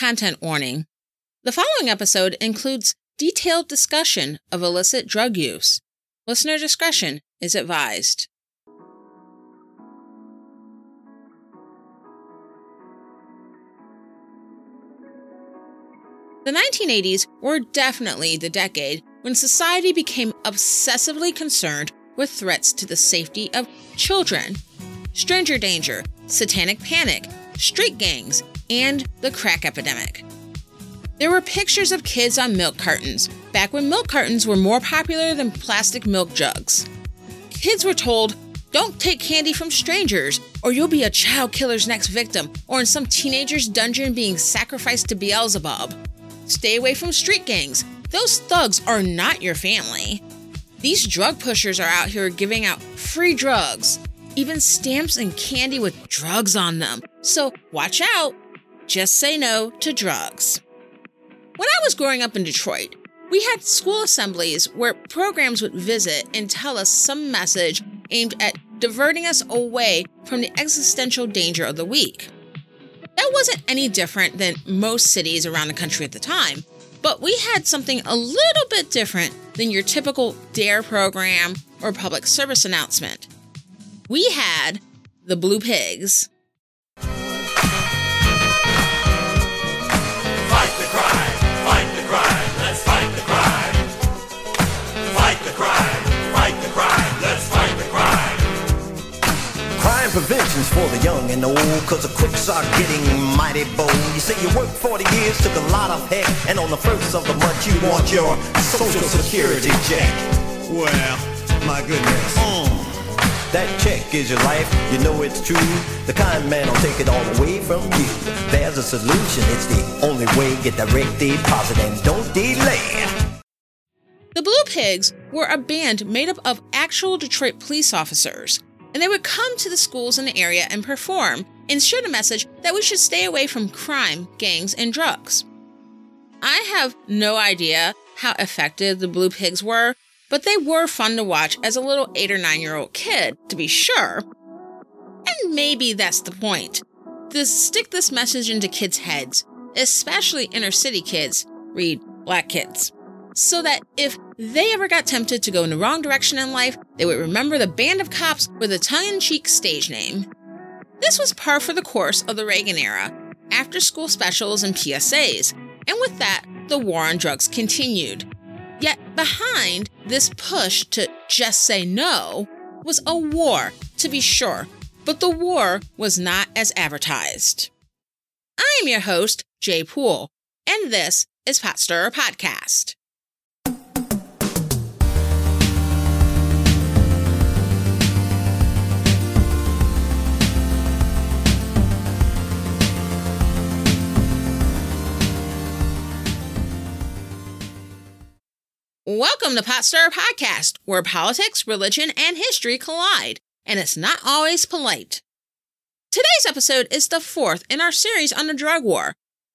Content warning. The following episode includes detailed discussion of illicit drug use. Listener discretion is advised. The 1980s were definitely the decade when society became obsessively concerned with threats to the safety of children. Stranger danger, satanic panic, street gangs, and the crack epidemic. There were pictures of kids on milk cartons, back when milk cartons were more popular than plastic milk jugs. Kids were told, don't take candy from strangers, or you'll be a child killer's next victim, or in some teenager's dungeon being sacrificed to Beelzebub. Stay away from street gangs. Those thugs are not your family. These drug pushers are out here giving out free drugs, even stamps and candy with drugs on them. So watch out. Just say no to drugs. When I was growing up in Detroit, we had school assemblies where programs would visit and tell us some message aimed at diverting us away from the existential danger of the week. That wasn't any different than most cities around the country at the time, but we had something a little bit different than your typical DARE program or public service announcement. We had the Blue Pigs. Young and old, cause the crooks are getting mighty bold. You say you worked 40 years, took a lot of heck, and on the first of the month you want your social security check. Well, my goodness. Mm. That check is your life, you know it's true. The kind man will take it all away from you. There's a solution, it's the only way. Get direct deposit and don't delay. The Blue Pigs were a band made up of actual Detroit police officers and they would come to the schools in the area and perform and share the message that we should stay away from crime, gangs, and drugs. I have no idea how effective the Blue Pigs were, but they were fun to watch as a little eight or nine year old kid, to be sure. And maybe that's the point to stick this message into kids' heads, especially inner city kids, read black kids so that if they ever got tempted to go in the wrong direction in life, they would remember the band of cops with a tongue in cheek stage name. This was par for the course of the Reagan era, after school specials and PSAs, and with that, the war on drugs continued. Yet, behind this push to just say no was a war, to be sure, but the war was not as advertised. I'm your host, Jay Poole, and this is Pot Stirrer Podcast. Welcome to Pot Stirrer Podcast, where politics, religion, and history collide, and it's not always polite. Today's episode is the fourth in our series on the drug war.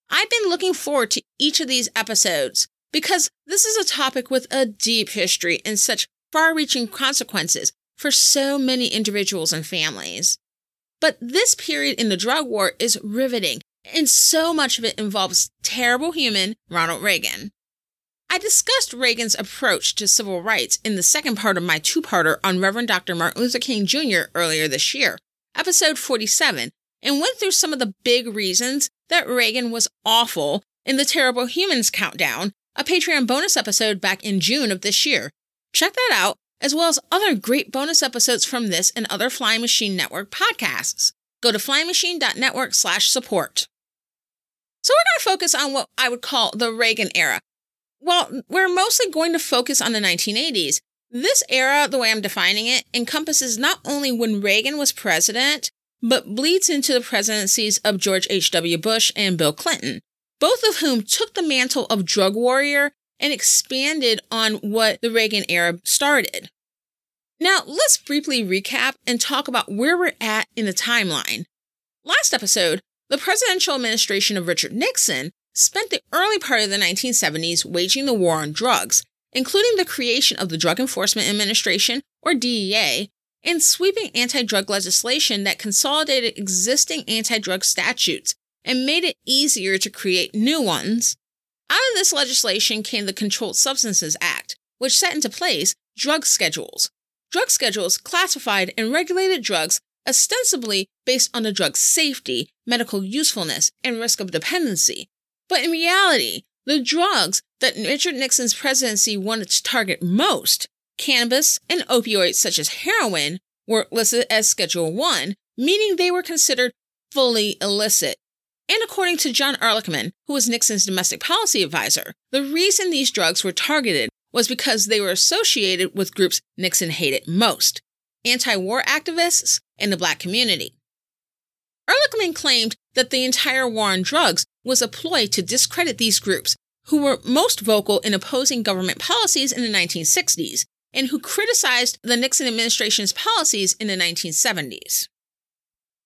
I've been looking forward to each of these episodes because this is a topic with a deep history and such far reaching consequences for so many individuals and families. But this period in the drug war is riveting, and so much of it involves terrible human Ronald Reagan. I discussed Reagan's approach to civil rights in the second part of my two parter on Reverend Dr. Martin Luther King Jr. earlier this year, episode 47, and went through some of the big reasons that Reagan was awful in the Terrible Humans Countdown, a Patreon bonus episode back in June of this year. Check that out, as well as other great bonus episodes from this and other Flying Machine Network podcasts. Go to flyingmachine.network slash support. So we're going to focus on what I would call the Reagan era, well, we're mostly going to focus on the 1980s. This era, the way I'm defining it, encompasses not only when Reagan was president, but bleeds into the presidencies of George H.W. Bush and Bill Clinton, both of whom took the mantle of drug warrior and expanded on what the Reagan era started. Now, let's briefly recap and talk about where we're at in the timeline. Last episode, the presidential administration of Richard Nixon spent the early part of the 1970s waging the war on drugs, including the creation of the Drug Enforcement Administration, or DEA, and sweeping anti drug legislation that consolidated existing anti drug statutes, and made it easier to create new ones. Out of this legislation came the Controlled Substances Act, which set into place drug schedules. Drug schedules classified and regulated drugs ostensibly based on the drug's safety, medical usefulness, and risk of dependency. But in reality, the drugs that Richard Nixon's presidency wanted to target most, cannabis and opioids such as heroin, were listed as Schedule 1, meaning they were considered fully illicit. And according to John Ehrlichman, who was Nixon's domestic policy advisor, the reason these drugs were targeted was because they were associated with groups Nixon hated most anti war activists and the black community. Ehrlichman claimed that the entire war on drugs was a ploy to discredit these groups who were most vocal in opposing government policies in the 1960s and who criticized the Nixon administration's policies in the 1970s.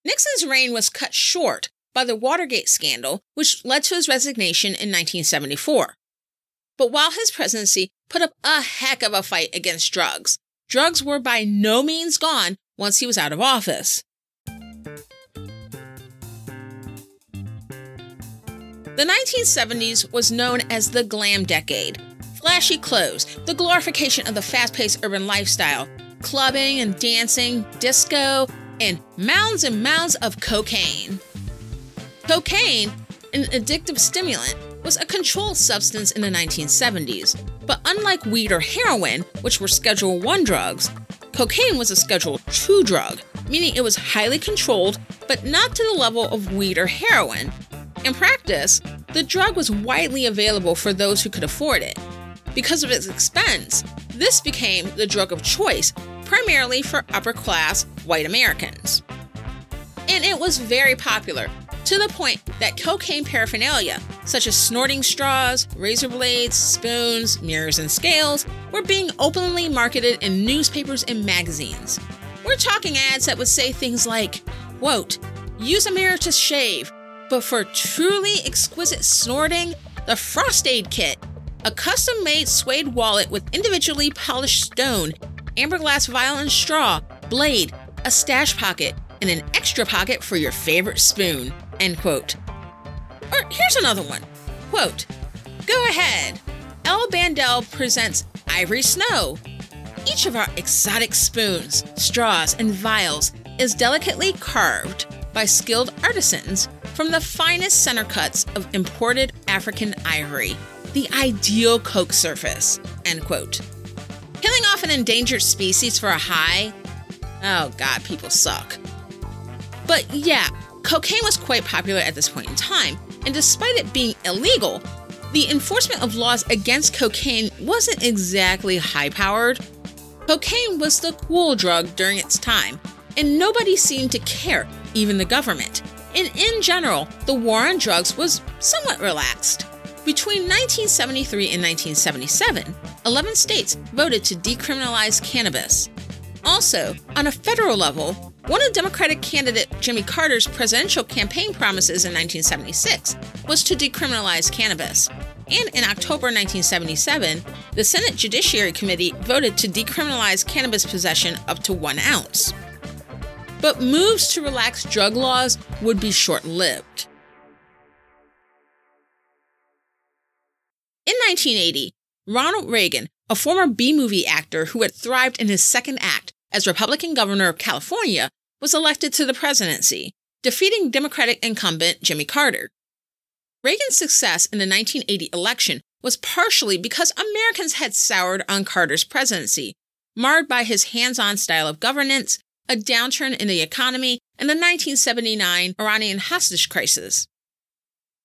Nixon's reign was cut short by the Watergate scandal, which led to his resignation in 1974. But while his presidency put up a heck of a fight against drugs, drugs were by no means gone once he was out of office. The 1970s was known as the glam decade. Flashy clothes, the glorification of the fast paced urban lifestyle, clubbing and dancing, disco, and mounds and mounds of cocaine. Cocaine, an addictive stimulant, was a controlled substance in the 1970s, but unlike weed or heroin, which were Schedule 1 drugs, cocaine was a Schedule 2 drug, meaning it was highly controlled, but not to the level of weed or heroin. In practice, the drug was widely available for those who could afford it. Because of its expense, this became the drug of choice, primarily for upper class white Americans. And it was very popular, to the point that cocaine paraphernalia, such as snorting straws, razor blades, spoons, mirrors, and scales, were being openly marketed in newspapers and magazines. We're talking ads that would say things like, quote, use a mirror to shave, but for truly exquisite snorting, the Frost Aid Kit, a custom made suede wallet with individually polished stone, amber glass vial and straw, blade, a stash pocket, and an extra pocket for your favorite spoon. End quote. Or here's another one. Quote, Go ahead. El Bandel presents Ivory Snow. Each of our exotic spoons, straws, and vials is delicately carved by skilled artisans from the finest center cuts of imported African ivory, the ideal Coke surface. End quote. Killing off an endangered species for a high? Oh god, people suck. But yeah, cocaine was quite popular at this point in time, and despite it being illegal, the enforcement of laws against cocaine wasn't exactly high powered. Cocaine was the cool drug during its time, and nobody seemed to care, even the government. And in general, the war on drugs was somewhat relaxed. Between 1973 and 1977, 11 states voted to decriminalize cannabis. Also, on a federal level, one of Democratic candidate Jimmy Carter's presidential campaign promises in 1976 was to decriminalize cannabis. And in October 1977, the Senate Judiciary Committee voted to decriminalize cannabis possession up to one ounce. But moves to relax drug laws would be short lived. In 1980, Ronald Reagan, a former B movie actor who had thrived in his second act as Republican governor of California, was elected to the presidency, defeating Democratic incumbent Jimmy Carter. Reagan's success in the 1980 election was partially because Americans had soured on Carter's presidency, marred by his hands on style of governance, a downturn in the economy, and the 1979 Iranian hostage crisis.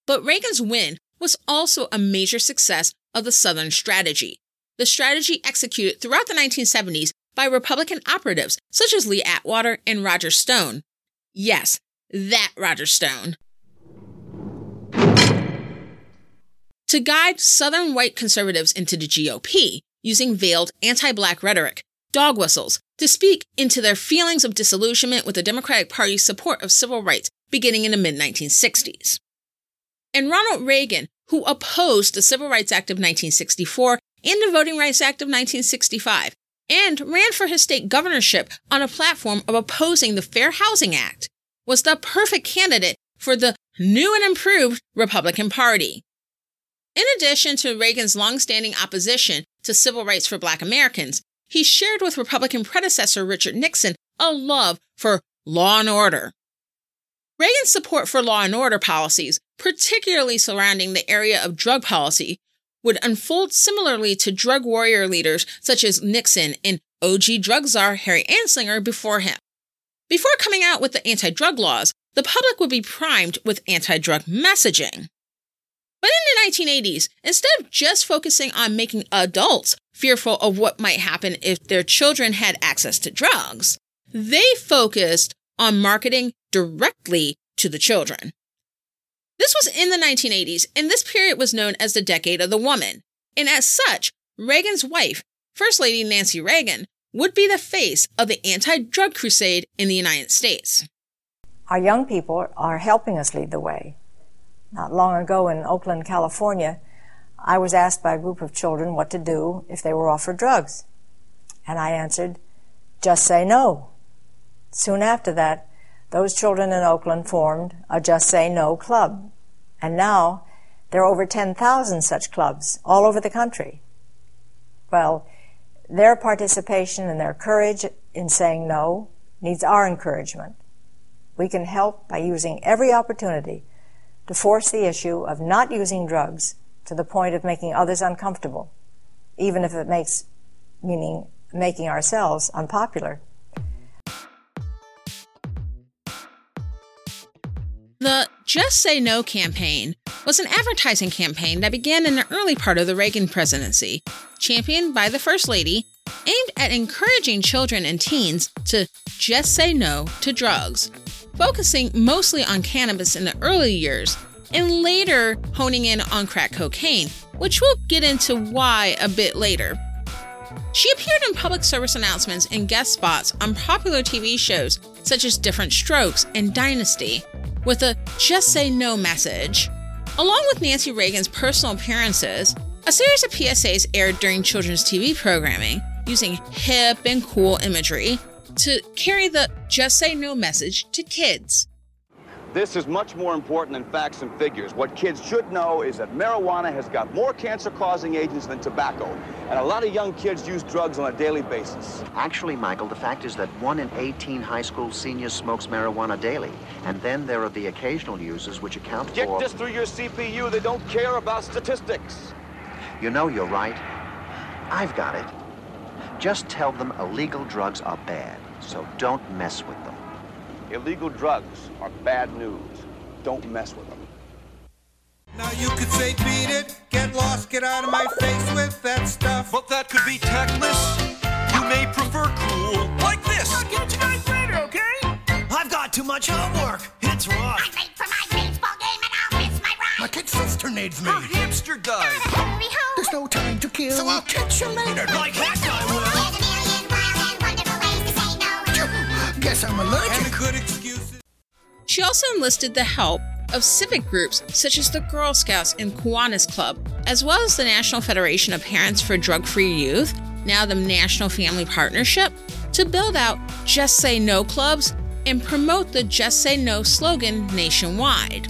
But Reagan's win was also a major success of the Southern strategy, the strategy executed throughout the 1970s by Republican operatives such as Lee Atwater and Roger Stone. Yes, that Roger Stone. To guide Southern white conservatives into the GOP, using veiled anti black rhetoric, dog whistles, to speak into their feelings of disillusionment with the Democratic Party's support of civil rights beginning in the mid 1960s. And Ronald Reagan, who opposed the Civil Rights Act of 1964 and the Voting Rights Act of 1965, and ran for his state governorship on a platform of opposing the Fair Housing Act, was the perfect candidate for the new and improved Republican Party. In addition to Reagan's longstanding opposition to civil rights for Black Americans, he shared with Republican predecessor Richard Nixon a love for law and order. Reagan's support for law and order policies, particularly surrounding the area of drug policy, would unfold similarly to drug warrior leaders such as Nixon and OG drug czar Harry Anslinger before him. Before coming out with the anti drug laws, the public would be primed with anti drug messaging. But in the 1980s, instead of just focusing on making adults fearful of what might happen if their children had access to drugs, they focused on marketing directly to the children. This was in the 1980s, and this period was known as the Decade of the Woman. And as such, Reagan's wife, First Lady Nancy Reagan, would be the face of the anti drug crusade in the United States. Our young people are helping us lead the way. Not long ago in Oakland, California, I was asked by a group of children what to do if they were offered drugs. And I answered, just say no. Soon after that, those children in Oakland formed a Just Say No club. And now there are over 10,000 such clubs all over the country. Well, their participation and their courage in saying no needs our encouragement. We can help by using every opportunity to force the issue of not using drugs to the point of making others uncomfortable, even if it makes, meaning making ourselves unpopular. The Just Say No campaign was an advertising campaign that began in the early part of the Reagan presidency, championed by the First Lady, aimed at encouraging children and teens to just say no to drugs focusing mostly on cannabis in the early years and later honing in on crack cocaine, which we'll get into why a bit later. She appeared in public service announcements and guest spots on popular TV shows such as Diff'rent Strokes and Dynasty, with a just say no message. Along with Nancy Reagan's personal appearances, a series of PSAs aired during children's TV programming using hip and cool imagery to carry the just say no message to kids. This is much more important than facts and figures. What kids should know is that marijuana has got more cancer-causing agents than tobacco, and a lot of young kids use drugs on a daily basis. Actually, Michael, the fact is that one in 18 high school seniors smokes marijuana daily, and then there are the occasional users which account Get for... Get this through your CPU. They don't care about statistics. You know you're right. I've got it. Just tell them illegal drugs are bad. So don't mess with them. Illegal drugs are bad news. Don't mess with them. Now you could say beat it, get lost, get out of my face with that stuff. But that could be tactless. You may prefer cool, like this. I'll catch you guys later, okay? I've got too much homework. It's rough. I'm late for my baseball game and I'll miss my ride. My kid sister needs me. Her hamster died. Hurry home. There's no time to kill. So I'll catch you later. Like that guy will. Guess I'm And allergic. good excuses. She also enlisted the help of civic groups such as the Girl Scouts and Kiwanis Club, as well as the National Federation of Parents for Drug Free Youth, now the National Family Partnership, to build out Just Say No clubs and promote the Just Say No slogan nationwide.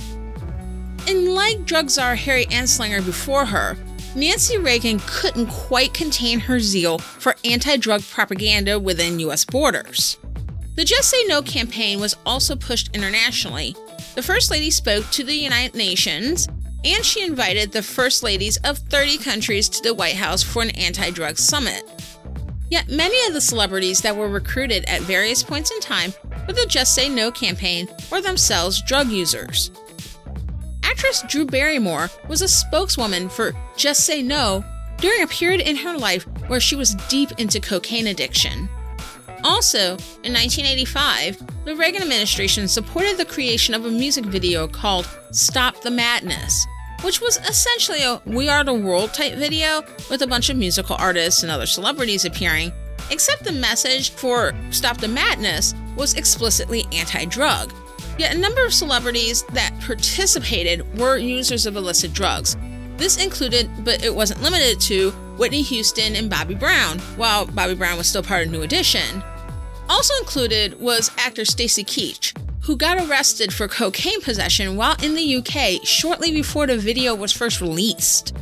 And like drug czar Harry Anslinger before her, Nancy Reagan couldn't quite contain her zeal for anti drug propaganda within US borders. The Just Say No campaign was also pushed internationally. The First Lady spoke to the United Nations, and she invited the First Ladies of 30 countries to the White House for an anti drug summit. Yet many of the celebrities that were recruited at various points in time for the Just Say No campaign were themselves drug users. Actress Drew Barrymore was a spokeswoman for Just Say No during a period in her life where she was deep into cocaine addiction. Also, in 1985, the Reagan administration supported the creation of a music video called Stop the Madness, which was essentially a We Are the World type video with a bunch of musical artists and other celebrities appearing, except the message for Stop the Madness was explicitly anti drug. Yet a number of celebrities that participated were users of illicit drugs. This included, but it wasn't limited to, Whitney Houston and Bobby Brown, while Bobby Brown was still part of New Edition. Also included was actor Stacy Keach, who got arrested for cocaine possession while in the UK shortly before the video was first released.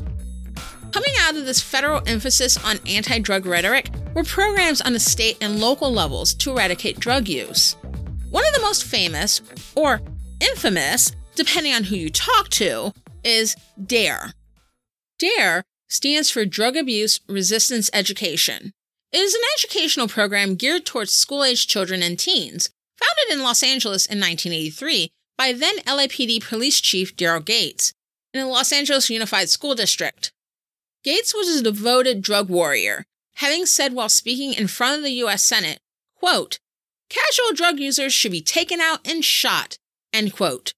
Coming out of this federal emphasis on anti drug rhetoric were programs on the state and local levels to eradicate drug use. One of the most famous, or infamous, depending on who you talk to, is DARE. DARE stands for Drug Abuse Resistance Education. It is an educational program geared towards school aged children and teens, founded in Los Angeles in 1983 by then LAPD Police Chief Daryl Gates in the Los Angeles Unified School District. Gates was a devoted drug warrior, having said while speaking in front of the U.S. Senate, quote, casual drug users should be taken out and shot, end quote.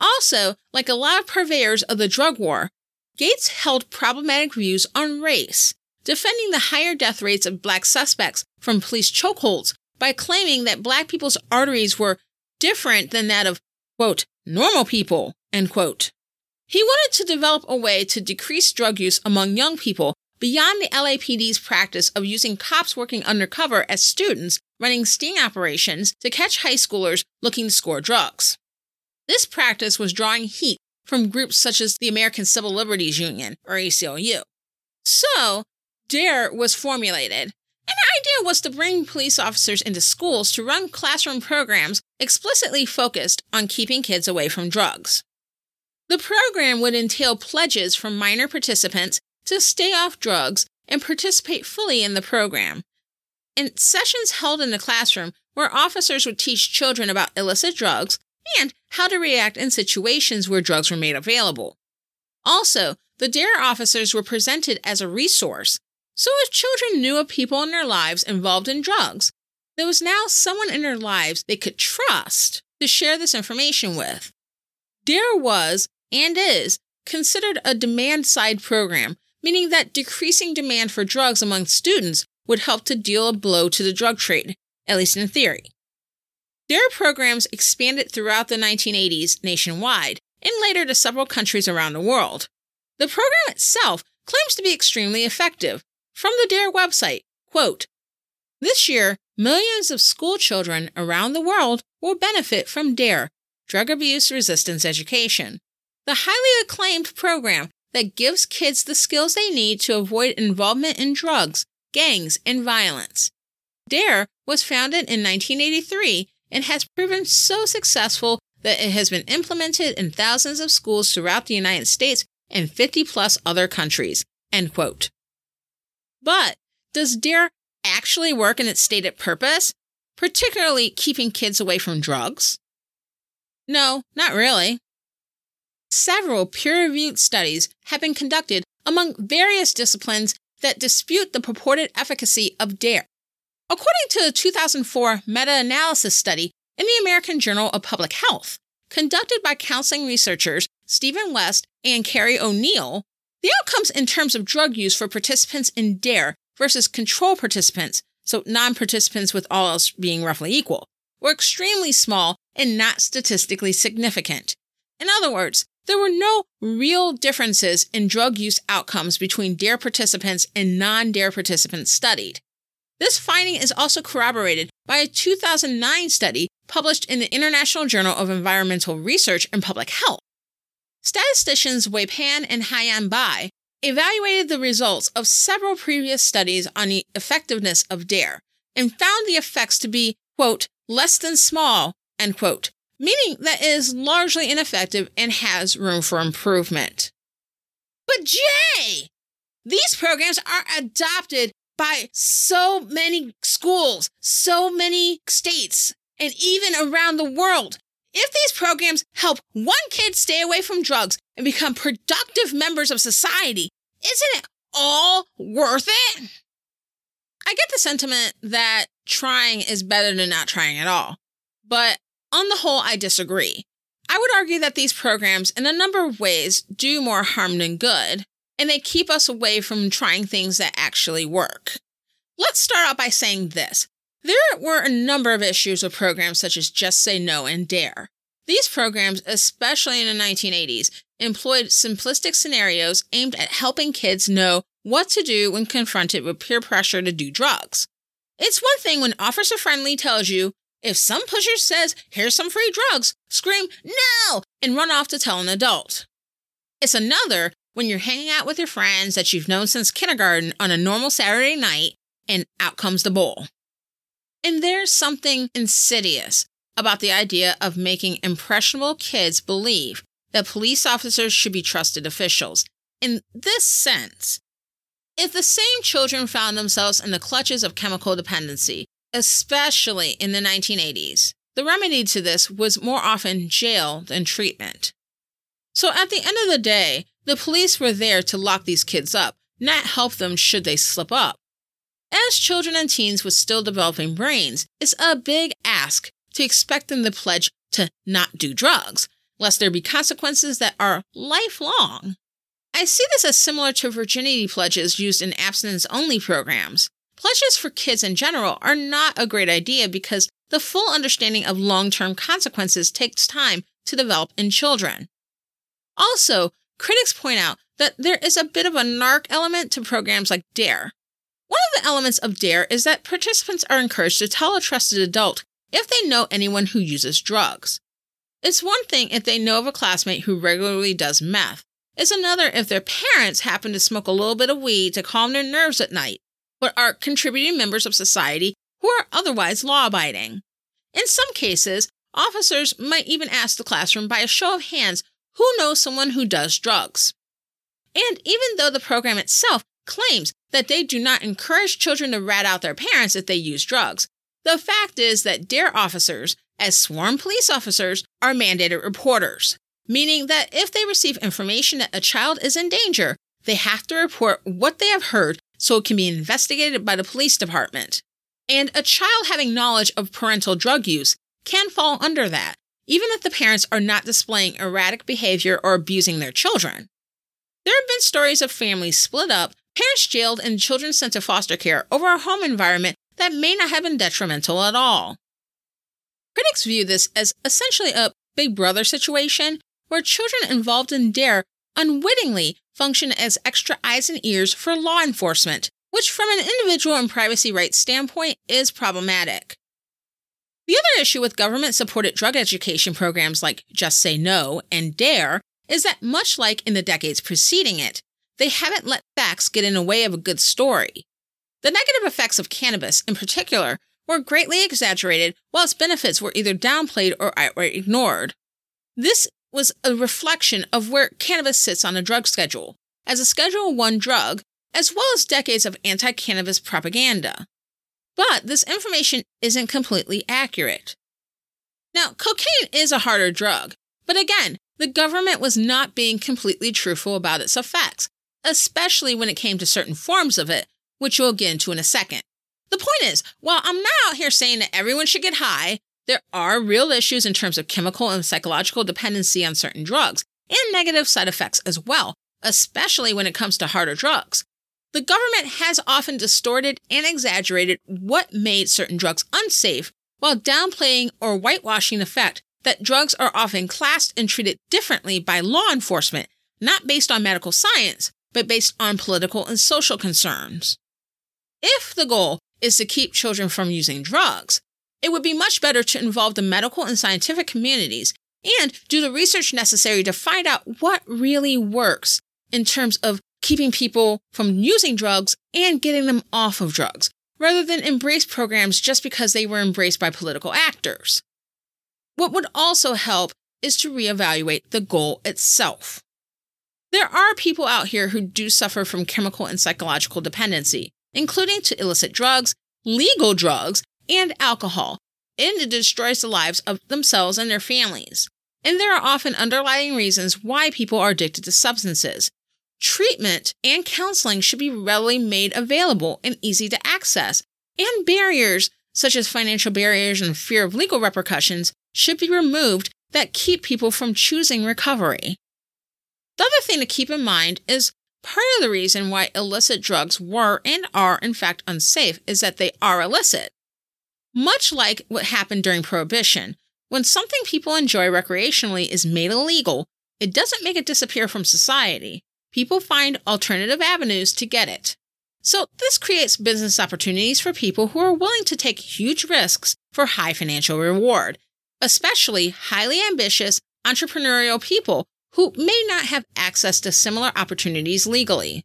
Also, like a lot of purveyors of the drug war, Gates held problematic views on race, defending the higher death rates of black suspects from police chokeholds by claiming that black people's arteries were different than that of, quote, normal people, end quote. He wanted to develop a way to decrease drug use among young people beyond the LAPD's practice of using cops working undercover as students running sting operations to catch high schoolers looking to score drugs. This practice was drawing heat from groups such as the American Civil Liberties Union, or ACLU. So, DARE was formulated, and the idea was to bring police officers into schools to run classroom programs explicitly focused on keeping kids away from drugs. The program would entail pledges from minor participants to stay off drugs and participate fully in the program. And sessions held in the classroom where officers would teach children about illicit drugs and how to react in situations where drugs were made available. Also, the DARE officers were presented as a resource, so if children knew of people in their lives involved in drugs, there was now someone in their lives they could trust to share this information with. DARE was, and is, considered a demand side program, meaning that decreasing demand for drugs among students would help to deal a blow to the drug trade, at least in theory. DARE programs expanded throughout the 1980s nationwide and later to several countries around the world. The program itself claims to be extremely effective. From the DARE website, quote, This year, millions of school children around the world will benefit from DARE, Drug Abuse Resistance Education, the highly acclaimed program that gives kids the skills they need to avoid involvement in drugs, gangs, and violence. DARE was founded in 1983 and has proven so successful that it has been implemented in thousands of schools throughout the United States and 50 plus other countries. End quote. But does DARE actually work in its stated purpose, particularly keeping kids away from drugs? No, not really. Several peer reviewed studies have been conducted among various disciplines that dispute the purported efficacy of DARE. According to a 2004 meta analysis study in the American Journal of Public Health, conducted by counseling researchers Steven West and Keri O'Neal, the outcomes in terms of drug use for participants in DARE versus control participants, so non participants with all else being roughly equal, were extremely small and not statistically significant. In other words, there were no real differences in drug use outcomes between DARE participants and non DARE participants studied. This finding is also corroborated by a 2009 study published in the International Journal of Environmental Research and Public Health. Statisticians Wei Pan and Haiyan Bai evaluated the results of several previous studies on the effectiveness of DARE and found the effects to be, quote, less than small, end quote, meaning that it is largely ineffective and has room for improvement. But Jay, these programs are adopted by so many schools, so many states, and even around the world. If these programs help one kid stay away from drugs and become productive members of society, isn't it all worth it? I get the sentiment that trying is better than not trying at all. But on the whole, I disagree. I would argue that these programs, in a number of ways, do more harm than good, and they keep us away from trying things that actually work. Let's start out by saying this. There were a number of issues with programs such as Just Say No and Dare. These programs, especially in the 1980s, employed simplistic scenarios aimed at helping kids know what to do when confronted with peer pressure to do drugs. It's one thing when Officer Friendly tells you, If some pusher says, here's some free drugs, scream, no, and run off to tell an adult. It's another when you're hanging out with your friends that you've known since kindergarten on a normal Saturday night, and out comes the bowl. And there's something insidious about the idea of making impressionable kids believe that police officers should be trusted officials. In this sense, if the same children found themselves in the clutches of chemical dependency, especially in the 1980s, the remedy to this was more often jail than treatment. So at the end of the day, the police were there to lock these kids up, not help them should they slip up. As children and teens with still developing brains, it's a big ask to expect them to pledge to not do drugs, lest there be consequences that are lifelong. I see this as similar to virginity pledges used in abstinence only programs. Pledges for kids in general are not a great idea because the full understanding of long term consequences takes time to develop in children. Also, critics point out that there is a bit of a narc element to programs like DARE. One of the elements of DARE is that participants are encouraged to tell a trusted adult if they know anyone who uses drugs. It's one thing if they know of a classmate who regularly does meth. It's another if their parents happen to smoke a little bit of weed to calm their nerves at night, but are contributing members of society who are otherwise law abiding. In some cases, officers might even ask the classroom by a show of hands who knows someone who does drugs. And even though the program itself claims that they do not encourage children to rat out their parents if they use drugs, the fact is that DARE officers, as sworn police officers, are mandated reporters, meaning that if they receive information that a child is in danger, they have to report what they have heard so it can be investigated by the police department. And a child having knowledge of parental drug use can fall under that, even if the parents are not displaying erratic behavior or abusing their children. There have been stories of families split up, parents jailed, and children sent to foster care over a home environment that may not have been detrimental at all. Critics view this as essentially a big brother situation where children involved in DARE unwittingly function as extra eyes and ears for law enforcement, which, from an individual and privacy rights standpoint, is problematic. The other issue with government supported drug education programs like Just Say No and DARE is that, much like in the decades preceding it, they haven't let facts get in the way of a good story. The negative effects of cannabis, in particular, were greatly exaggerated, while its benefits were either downplayed or outright ignored. This was a reflection of where cannabis sits on a drug schedule, as a Schedule 1 drug, as well as decades of anti cannabis propaganda. But this information isn't completely accurate. Now, cocaine is a harder drug, but again, the government was not being completely truthful about its effects, especially when it came to certain forms of it, which we'll get into in a second. The point is, while I'm not out here saying that everyone should get high, there are real issues in terms of chemical and psychological dependency on certain drugs and negative side effects as well, especially when it comes to harder drugs. The government has often distorted and exaggerated what made certain drugs unsafe while downplaying or whitewashing the fact that drugs are often classed and treated differently by law enforcement, not based on medical science, but based on political and social concerns. If the goal is to keep children from using drugs, it would be much better to involve the medical and scientific communities and do the research necessary to find out what really works in terms of keeping people from using drugs and getting them off of drugs, rather than embrace programs just because they were embraced by political actors. What would also help is to reevaluate the goal itself. There are people out here who do suffer from chemical and psychological dependency, including to illicit drugs, legal drugs, and alcohol, and it destroys the lives of themselves and their families. And there are often underlying reasons why people are addicted to substances. Treatment and counseling should be readily made available and easy to access, and barriers, such as financial barriers and fear of legal repercussions, should be removed that keep people from choosing recovery. The other thing to keep in mind is part of the reason why illicit drugs were and are in fact unsafe is that they are illicit. Much like what happened during Prohibition, when something people enjoy recreationally is made illegal, it doesn't make it disappear from society. People find alternative avenues to get it. So, this creates business opportunities for people who are willing to take huge risks for high financial reward, especially highly ambitious entrepreneurial people who may not have access to similar opportunities legally.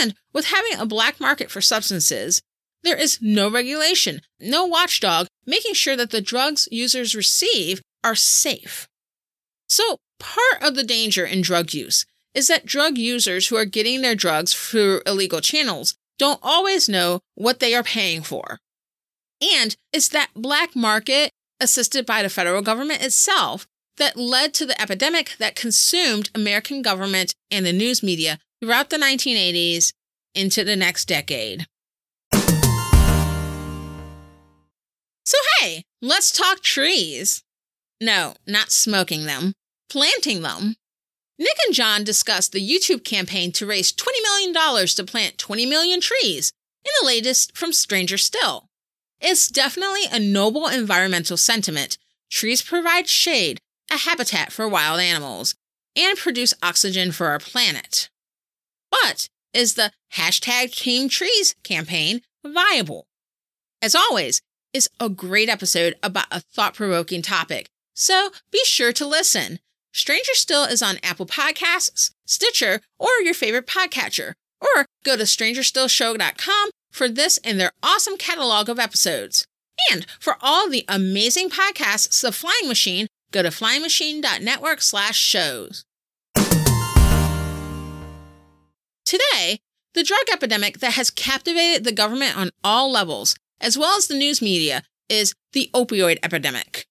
And with having a black market for substances, there is no regulation, no watchdog making sure that the drugs users receive are safe. So, part of the danger in drug use is that drug users who are getting their drugs through illegal channels don't always know what they are paying for. And it's that black market, assisted by the federal government itself, that led to the epidemic that consumed American government and the news media throughout the 1980s into the next decade. So, hey, let's talk trees. No, not smoking them, planting them. Nick and John discussed the YouTube campaign to raise $20 million to plant 20 million trees in the latest from Stranger Still. It's definitely a noble environmental sentiment. Trees provide shade, a habitat for wild animals, and produce oxygen for our planet. But is the hashtag Team Trees campaign viable? As always, it's a great episode about a thought provoking topic, so be sure to listen. Stranger Still is on Apple Podcasts, Stitcher, or your favorite podcatcher. Or go to strangerstillshow.com for this and their awesome catalog of episodes. And for all the amazing podcasts The Flying Machine, go to flyingmachine.network slash shows. Today, the drug epidemic that has captivated the government on all levels, as well as the news media, is the opioid epidemic.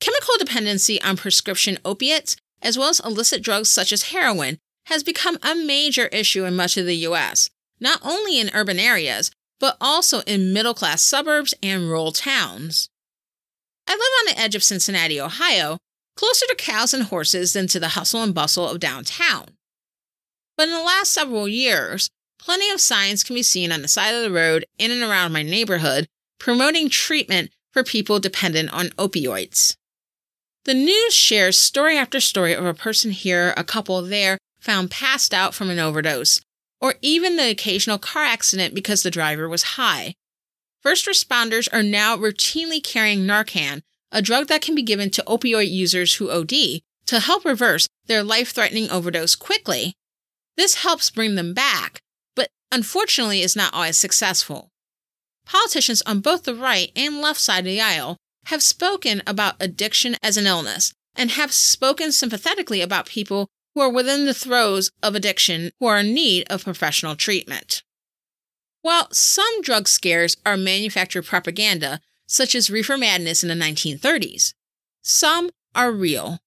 Chemical dependency on prescription opiates, as well as illicit drugs such as heroin, has become a major issue in much of the US, not only in urban areas, but also in middle class suburbs and rural towns. I live on the edge of Cincinnati, Ohio, closer to cows and horses than to the hustle and bustle of downtown. But in the last several years, plenty of signs can be seen on the side of the road in and around my neighborhood promoting treatment for people dependent on opioids. The news shares story after story of a person here, a couple there, found passed out from an overdose, or even the occasional car accident because the driver was high. First responders are now routinely carrying Narcan, a drug that can be given to opioid users who OD, to help reverse their life threatening overdose quickly. This helps bring them back, but unfortunately is not always successful. Politicians on both the right and left side of the aisle have spoken about addiction as an illness and have spoken sympathetically about people who are within the throes of addiction who are in need of professional treatment. While some drug scares are manufactured propaganda, such as reefer madness in the 1930s, some are real.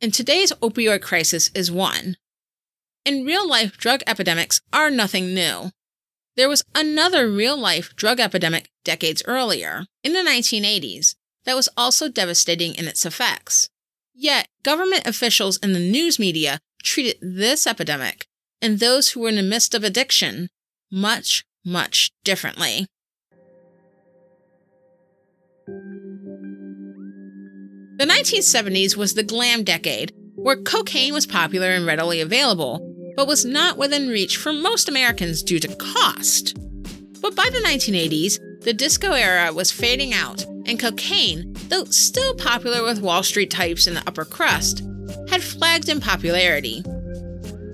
And today's opioid crisis is one. In real life, drug epidemics are nothing new. There was another real life drug epidemic decades earlier, in the 1980s, that was also devastating in its effects. Yet, government officials and the news media treated this epidemic and those who were in the midst of addiction much, much differently. The 1970s was the glam decade, where cocaine was popular and readily available, but was not within reach for most Americans due to cost. But by the 1980s, the disco era was fading out, and cocaine, though still popular with Wall Street types in the upper crust, had flagged in popularity.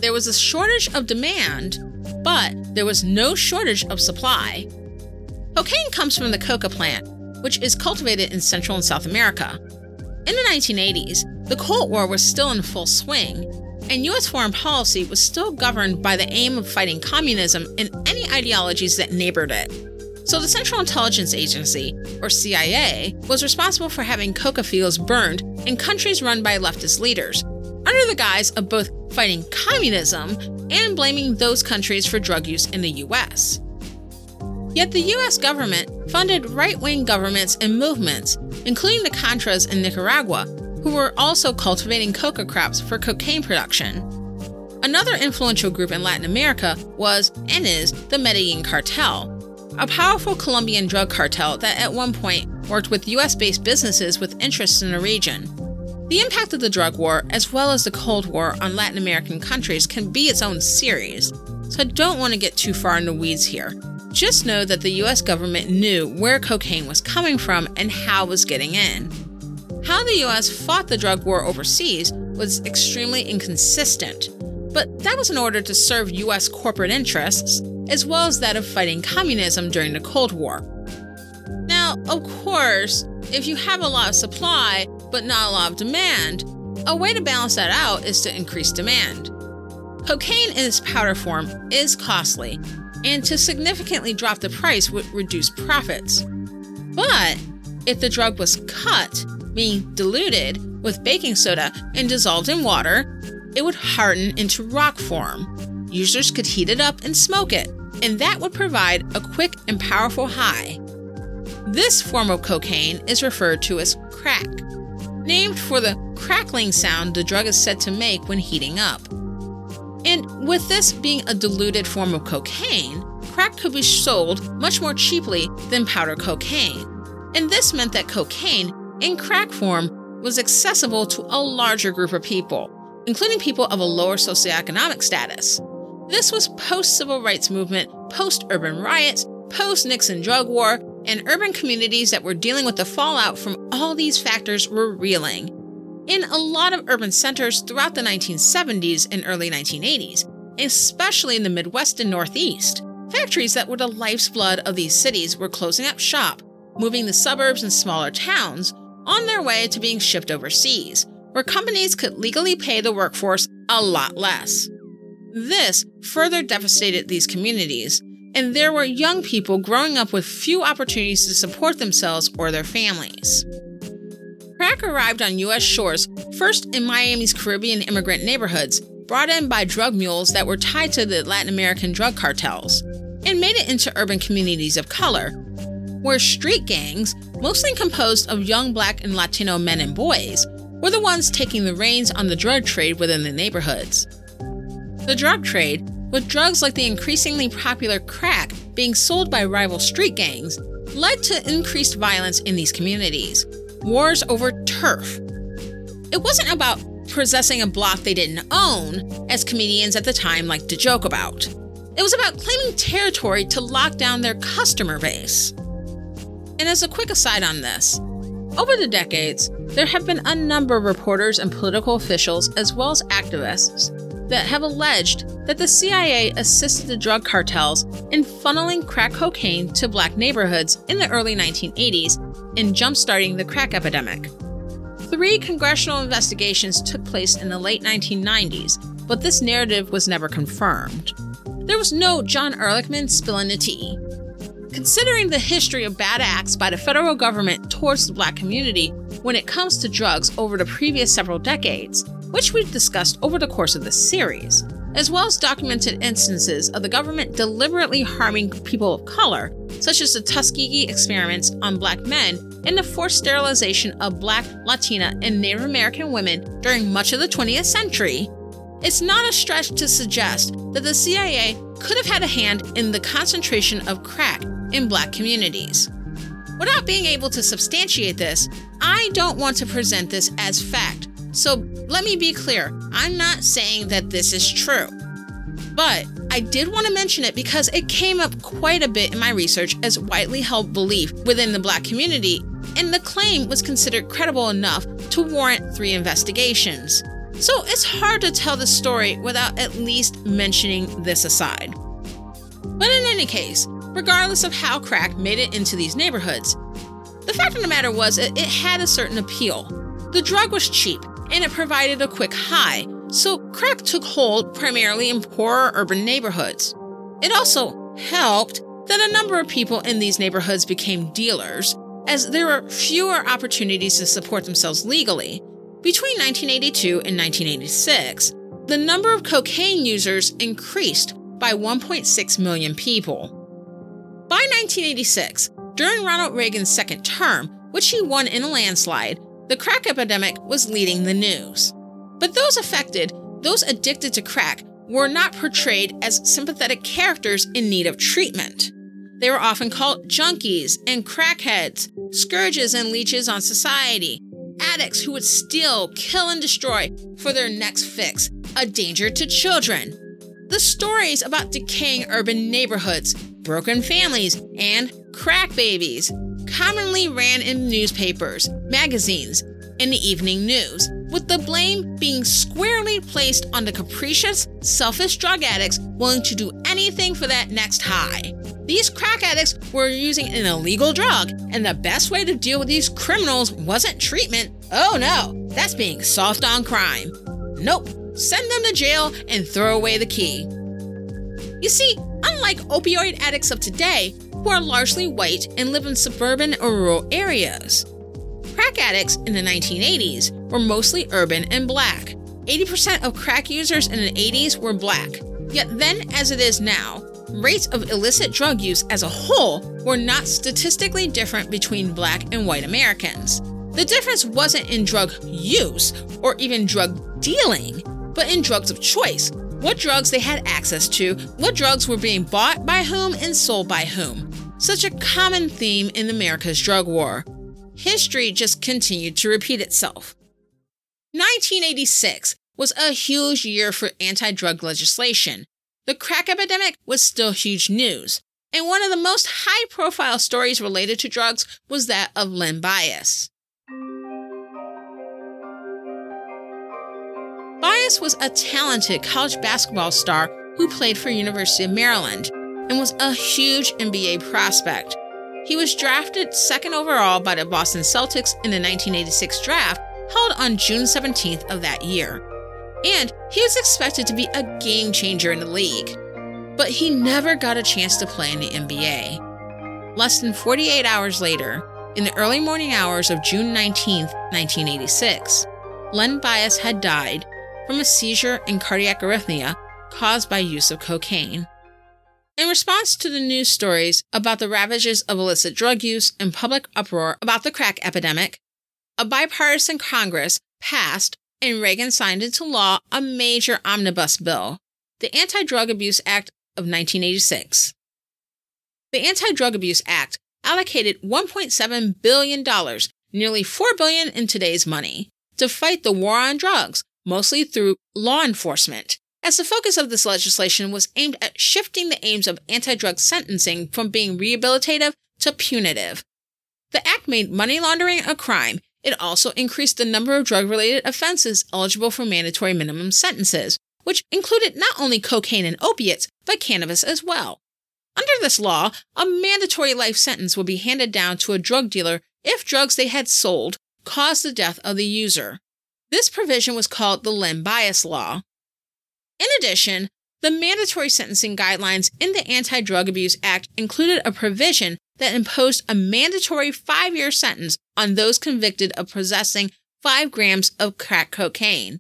There was a shortage of demand, but there was no shortage of supply. Cocaine comes from the coca plant, which is cultivated in Central and South America. In the 1980s, the Cold War was still in full swing, and US foreign policy was still governed by the aim of fighting communism and any ideologies that neighbored it. So the Central Intelligence Agency, or CIA, was responsible for having coca fields burned in countries run by leftist leaders, under the guise of both fighting communism and blaming those countries for drug use in the US. Yet the US government funded right wing governments and movements, including the Contras in Nicaragua, who were also cultivating coca crops for cocaine production. Another influential group in Latin America was and is the Medellin Cartel, a powerful Colombian drug cartel that at one point worked with US based businesses with interests in the region. The impact of the drug war, as well as the Cold War, on Latin American countries can be its own series. so I don't want to get too far in the weeds here. Just know that the US government knew where cocaine was coming from and how it was getting in. How the US fought the drug war overseas was extremely inconsistent, but that was in order to serve US corporate interests, as well as that of fighting communism during the Cold War. Now, of course, if you have a lot of supply but not a lot of demand, a way to balance that out is to increase demand. Cocaine in its powder form is costly, and to significantly drop the price would reduce profits. But if the drug was cut, meaning diluted, with baking soda and dissolved in water, it would harden into rock form. Users could heat it up and smoke it, and that would provide a quick and powerful high. This form of cocaine is referred to as crack, named for the crackling sound the drug is said to make when heating up. And with this being a diluted form of cocaine, crack could be sold much more cheaply than powder cocaine. And this meant that cocaine, in crack form, was accessible to a larger group of people, including people of a lower socioeconomic status. This was post civil rights movement, post urban riots, post Nixon drug war, and urban communities that were dealing with the fallout from all these factors were reeling. In a lot of urban centers throughout the 1970s and early 1980s, especially in the Midwest and Northeast, factories that were the life's blood of these cities were closing up shop, moving the suburbs and smaller towns on their way to being shipped overseas, where companies could legally pay the workforce a lot less. This further devastated these communities, and there were young people growing up with few opportunities to support themselves or their families. Crack arrived on U.S. shores first in Miami's Caribbean immigrant neighborhoods, brought in by drug mules that were tied to the Latin American drug cartels, and made it into urban communities of color, where street gangs, mostly composed of young black and Latino men and boys, were the ones taking the reins on the drug trade within the neighborhoods. The drug trade with drugs like the increasingly popular crack being sold by rival street gangs, led to increased violence in these communities. Wars over turf. It wasn't about possessing a block they didn't own, as comedians at the time liked to joke about. It was about claiming territory to lock down their customer base. And as a quick aside on this, over the decades, there have been a number of reporters and political officials, as well as activists, that have alleged that the CIA assisted the drug cartels in funneling crack cocaine to black neighborhoods in the early 1980s and jumpstarting the crack epidemic. Three congressional investigations took place in the late 1990s, but this narrative was never confirmed. There was no John Ehrlichman spilling the tea. Considering the history of bad acts by the federal government towards the black community when it comes to drugs over the previous several decades, which we've discussed over the course of this series, as well as documented instances of the government deliberately harming people of color, such as the Tuskegee experiments on black men and the forced sterilization of black, Latina, and Native American women during much of the 20th century, it's not a stretch to suggest that the CIA could have had a hand in the concentration of crack in black communities. Without being able to substantiate this, I don't want to present this as fact, so let me be clear I'm not saying that this is true. But I did want to mention it because it came up quite a bit in my research as widely held belief within the black community, and the claim was considered credible enough to warrant three investigations. So it's hard to tell the story without at least mentioning this aside. But in any case, regardless of how crack made it into these neighborhoods, the fact of the matter was it, it had a certain appeal. The drug was cheap and it provided a quick high, so crack took hold primarily in poorer urban neighborhoods. It also helped that a number of people in these neighborhoods became dealers, as there were fewer opportunities to support themselves legally. Between 1982 and 1986, the number of cocaine users increased by 1.6 million people. By 1986, during Ronald Reagan's second term, which he won in a landslide, the crack epidemic was leading the news. But those affected, those addicted to crack, were not portrayed as sympathetic characters in need of treatment. They were often called junkies and crackheads, scourges and leeches on society, addicts who would steal, kill, and destroy for their next fix, a danger to children. The stories about decaying urban neighborhoods, broken families, and crack babies commonly ran in newspapers, magazines, and the evening news, with the blame being squarely placed on the capricious, selfish drug addicts willing to do anything for that next high. These crack addicts were using an illegal drug, and the best way to deal with these criminals wasn't treatment. Oh no, that's being soft on crime. Nope, send them to jail and throw away the key. You see, unlike opioid addicts of today, who are largely white and live in suburban or rural areas, crack addicts in the 1980s were mostly urban and black. 80% of crack users in the 80s were black. Yet then, as it is now, rates of illicit drug use as a whole were not statistically different between black and white Americans. The difference wasn't in drug use or even drug dealing, but in drugs of choice. What drugs they had access to, what drugs were being bought by whom and sold by whom. Such a common theme in America's drug war. History just continued to repeat itself. 1986 was a huge year for anti drug legislation. The crack epidemic was still huge news, and one of the most high profile stories related to drugs was that of Len Bias. Bias was a talented college basketball star who played for University of Maryland and was a huge NBA prospect. He was drafted second overall by the Boston Celtics in the 1986 draft held on June 17th of that year. And he was expected to be a game changer in the league. But he never got a chance to play in the NBA. Less than 48 hours later, in the early morning hours of June 19, 1986, Len Bias had died from a seizure and cardiac arrhythmia caused by use of cocaine. In response to the news stories about the ravages of illicit drug use and public uproar about the crack epidemic, a bipartisan Congress passed and Reagan signed into law a major omnibus bill, the Anti Drug Abuse Act of 1986. The Anti Drug Abuse Act allocated $1.7 billion, nearly 4 billion in today's money, to fight the war on drugs, mostly through law enforcement, as the focus of this legislation was aimed at shifting the aims of anti drug sentencing from being rehabilitative to punitive. The act made money laundering a crime. It also increased the number of drug related offenses eligible for mandatory minimum sentences, which included not only cocaine and opiates, but cannabis as well. Under this law, a mandatory life sentence would be handed down to a drug dealer if drugs they had sold caused the death of the user. This provision was called the Len Bias Law. In addition, the mandatory sentencing guidelines in the Anti Drug Abuse Act included a provision that imposed a mandatory five year sentence on those convicted of possessing five grams of crack cocaine.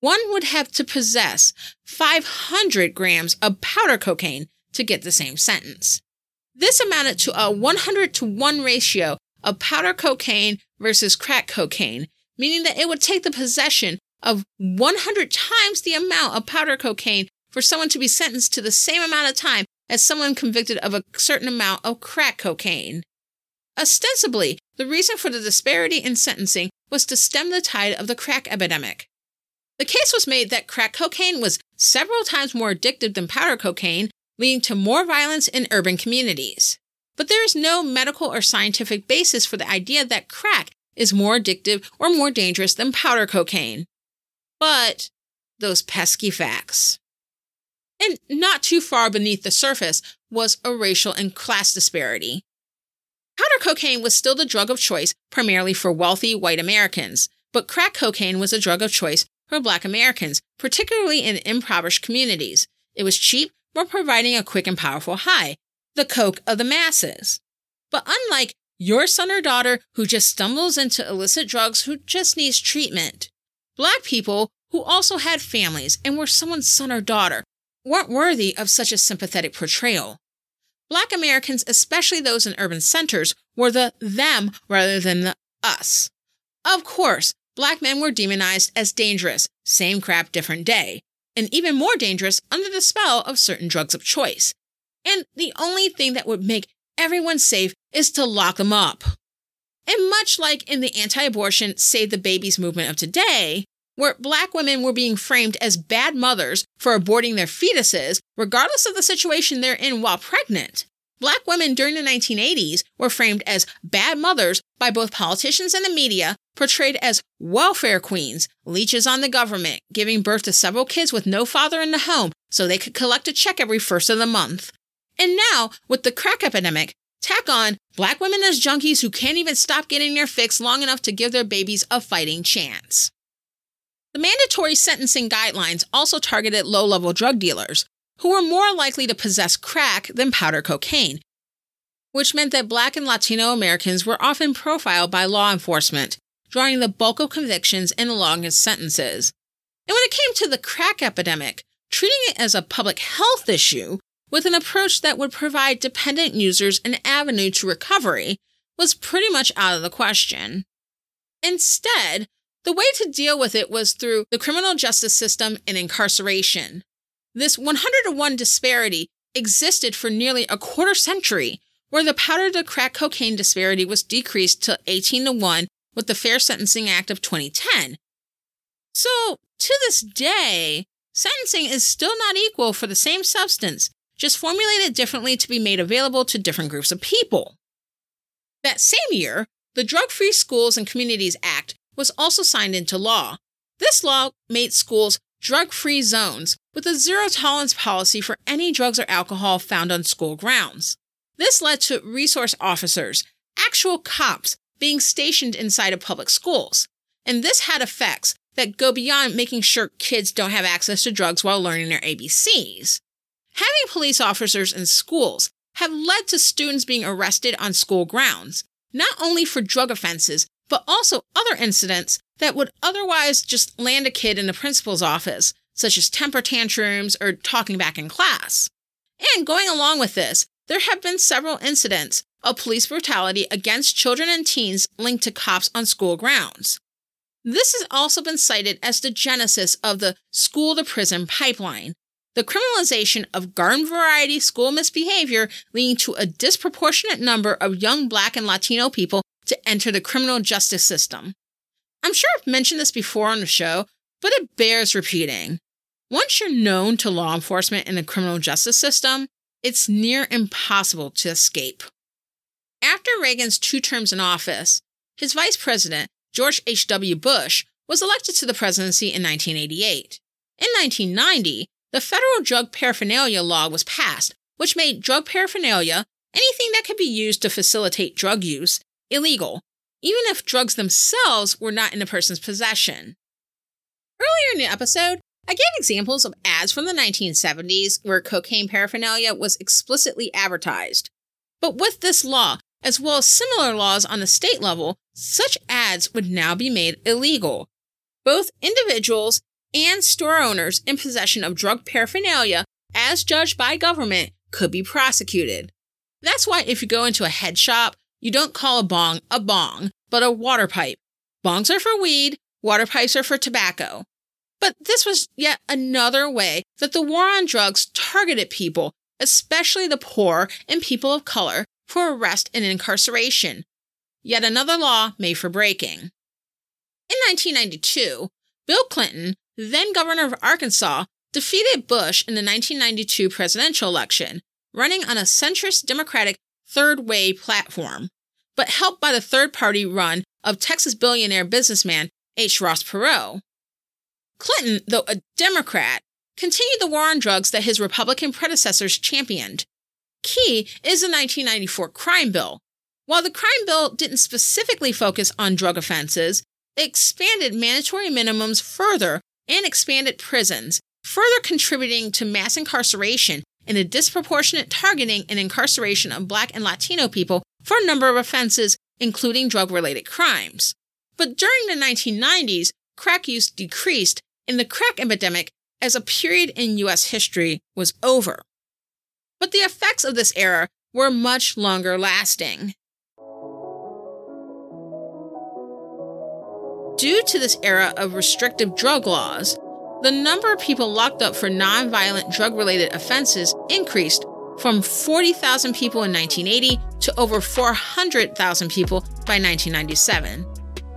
One would have to possess 500 grams of powder cocaine to get the same sentence. This amounted to a 100 to 1 ratio of powder cocaine versus crack cocaine, meaning that it would take the possession of 100 times the amount of powder cocaine for someone to be sentenced to the same amount of time as someone convicted of a certain amount of crack cocaine. Ostensibly, the reason for the disparity in sentencing was to stem the tide of the crack epidemic. The case was made that crack cocaine was several times more addictive than powder cocaine, leading to more violence in urban communities. But there is no medical or scientific basis for the idea that crack is more addictive or more dangerous than powder cocaine. But those pesky facts. And not too far beneath the surface was a racial and class disparity. Powder cocaine was still the drug of choice primarily for wealthy white Americans, but crack cocaine was a drug of choice for black Americans, particularly in impoverished communities. It was cheap while providing a quick and powerful high, the coke of the masses. But unlike your son or daughter who just stumbles into illicit drugs who just needs treatment, black people who also had families and were someone's son or daughter weren't worthy of such a sympathetic portrayal. Black Americans, especially those in urban centers, were the them rather than the us. Of course, black men were demonized as dangerous, same crap, different day, and even more dangerous under the spell of certain drugs of choice. And the only thing that would make everyone safe is to lock them up. And much like in the anti abortion Save the Babies movement of today, where black women were being framed as bad mothers for aborting their fetuses, regardless of the situation they're in while pregnant. Black women during the 1980s were framed as bad mothers by both politicians and the media, portrayed as welfare queens, leeches on the government, giving birth to several kids with no father in the home so they could collect a check every first of the month. And now, with the crack epidemic, tack on black women as junkies who can't even stop getting their fix long enough to give their babies a fighting chance. The mandatory sentencing guidelines also targeted low level drug dealers, who were more likely to possess crack than powder cocaine, which meant that black and Latino Americans were often profiled by law enforcement, drawing the bulk of convictions and the longest sentences. And when it came to the crack epidemic, treating it as a public health issue with an approach that would provide dependent users an avenue to recovery was pretty much out of the question. Instead, the way to deal with it was through the criminal justice system and incarceration. This 100 to 1 disparity existed for nearly a quarter century, where the powder to crack cocaine disparity was decreased to 18 to 1 with the Fair Sentencing Act of 2010. So, to this day, sentencing is still not equal for the same substance, just formulated differently to be made available to different groups of people. That same year, the Drug Free Schools and Communities Act was also signed into law. This law made schools drug free zones with a zero tolerance policy for any drugs or alcohol found on school grounds. This led to resource officers, actual cops, being stationed inside of public schools. And this had effects that go beyond making sure kids don't have access to drugs while learning their ABCs. Having police officers in schools have led to students being arrested on school grounds, not only for drug offenses, but also other incidents that would otherwise just land a kid in the principal's office, such as temper tantrums or talking back in class. And going along with this, there have been several incidents of police brutality against children and teens linked to cops on school grounds. This has also been cited as the genesis of the school to prison pipeline, the criminalization of garden variety school misbehavior leading to a disproportionate number of young black and Latino people to enter the criminal justice system. I'm sure I've mentioned this before on the show, but it bears repeating. Once you're known to law enforcement in the criminal justice system, it's near impossible to escape. After Reagan's two terms in office, his vice president, George H.W. Bush, was elected to the presidency in 1988. In 1990, the federal drug paraphernalia law was passed, which made drug paraphernalia, anything that could be used to facilitate drug use, illegal, even if drugs themselves were not in a person's possession. Earlier in the episode, I gave examples of ads from the 1970s where cocaine paraphernalia was explicitly advertised. But with this law, as well as similar laws on the state level, such ads would now be made illegal. Both individuals and store owners in possession of drug paraphernalia, as judged by government, could be prosecuted. That's why if you go into a head shop, you don't call a bong a bong, but a water pipe. Bongs are for weed, water pipes are for tobacco. But this was yet another way that the war on drugs targeted people, especially the poor and people of color, for arrest and incarceration. Yet another law made for breaking. In 1992, Bill Clinton, then governor of Arkansas, defeated Bush in the 1992 presidential election, running on a centrist Democratic third way platform, but helped by the third party run of Texas billionaire businessman H. Ross Perot. Clinton, though a Democrat, continued the war on drugs that his Republican predecessors championed. Key is the 1994 crime bill. While the crime bill didn't specifically focus on drug offenses, it expanded mandatory minimums further and expanded prisons, further contributing to mass incarceration and the disproportionate targeting and incarceration of Black and Latino people for a number of offenses, including drug related crimes. But during the 1990s, crack use decreased and the crack epidemic as a period in US history was over. But the effects of this era were much longer lasting. Due to this era of restrictive drug laws, the number of people locked up for nonviolent drug related offenses increased from 40,000 people in 1980 to over 400,000 people by 1997.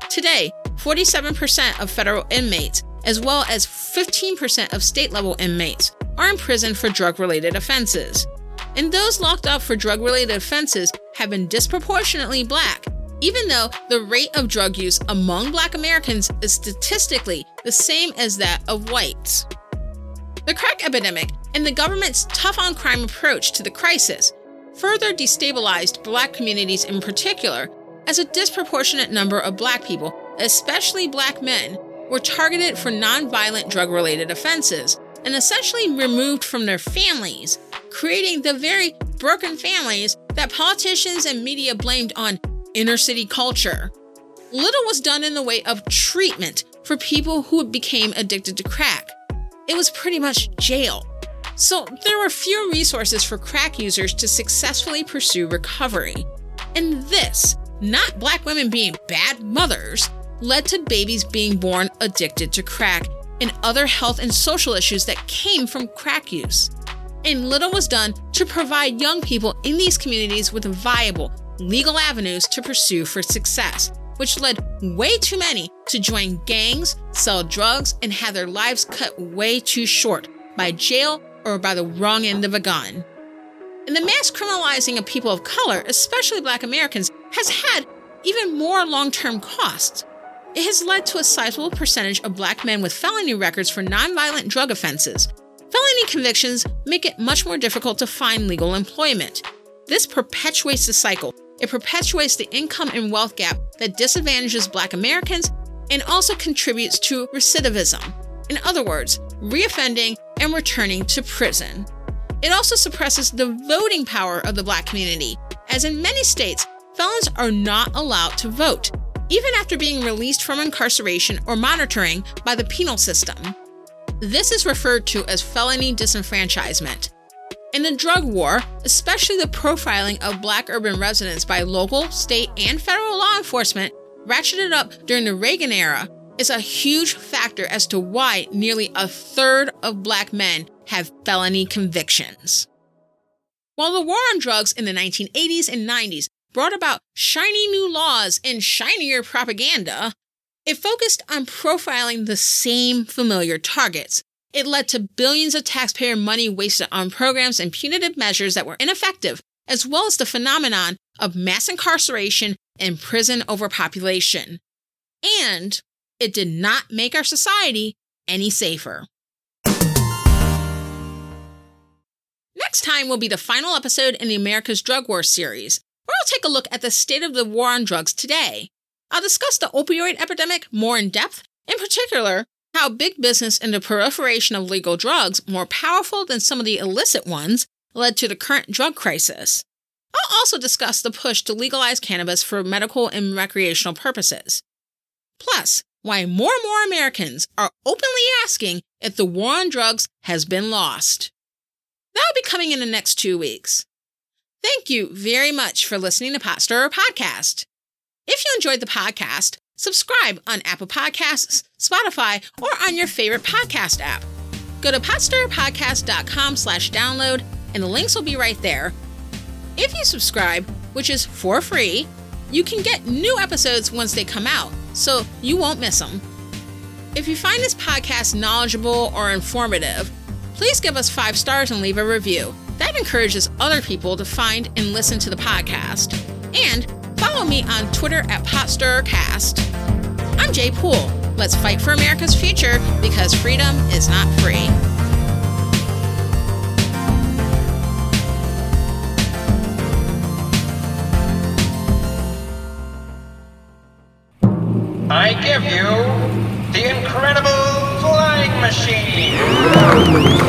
Today, 47% of federal inmates as well as 15% of state level inmates, are in prison for drug related offenses. And those locked up for drug related offenses have been disproportionately black, even though the rate of drug use among black Americans is statistically the same as that of whites. The crack epidemic and the government's tough on crime approach to the crisis further destabilized black communities in particular, as a disproportionate number of black people, especially black men, were targeted for nonviolent drug related offenses and essentially removed from their families, creating the very broken families that politicians and media blamed on inner city culture. Little was done in the way of treatment for people who became addicted to crack. It was pretty much jail. So there were few resources for crack users to successfully pursue recovery. And this, not black women being bad mothers, led to babies being born addicted to crack and other health and social issues that came from crack use. And little was done to provide young people in these communities with viable, legal avenues to pursue for success, which led way too many to join gangs, sell drugs, and have their lives cut way too short by jail or by the wrong end of a gun. And the mass criminalizing of people of color, especially black Americans, has had even more long term costs. It has led to a sizable percentage of black men with felony records for nonviolent drug offenses. Felony convictions make it much more difficult to find legal employment. This perpetuates the cycle. It perpetuates the income and wealth gap that disadvantages black Americans and also contributes to recidivism. In other words, reoffending and returning to prison. It also suppresses the voting power of the black community, as in many states, felons are not allowed to vote, even after being released from incarceration or monitoring by the penal system. This is referred to as felony disenfranchisement. In the drug war, especially the profiling of black urban residents by local, state, and federal law enforcement ratcheted up during the Reagan era is a huge factor as to why nearly a third of black men have felony convictions. While the war on drugs in the 1980s and 90s brought about shiny new laws and shinier propaganda, it focused on profiling the same familiar targets. It led to billions of taxpayer money wasted on programs and punitive measures that were ineffective, as well as the phenomenon of mass incarceration and prison overpopulation. And it did not make our society any safer. Next time will be the final episode in the America's Drug War series, where I'll take a look at the state of the war on drugs today. I'll discuss the opioid epidemic more in depth, in particular, how big business and the proliferation of legal drugs, more powerful than some of the illicit ones, led to the current drug crisis. I'll also discuss the push to legalize cannabis for medical and recreational purposes. Plus, why more and more Americans are openly asking if the war on drugs has been lost. That'll be coming in the next two weeks. Thank you very much for listening to Pot Stirrer Podcast. If you enjoyed the podcast, subscribe on Apple Podcasts, Spotify, or on your favorite podcast app. Go to potstirrerpodcast.com slash download, and the links will be right there. If you subscribe, which is for free, you can get new episodes once they come out, so you won't miss them. If you find this podcast knowledgeable or informative, please give us five stars and leave a review. That encourages other people to find and listen to the podcast. And follow me on Twitter at PotStirRerCast. I'm Jay Poole. Let's fight for America's future because freedom is not free. I give you the incredible flying machine.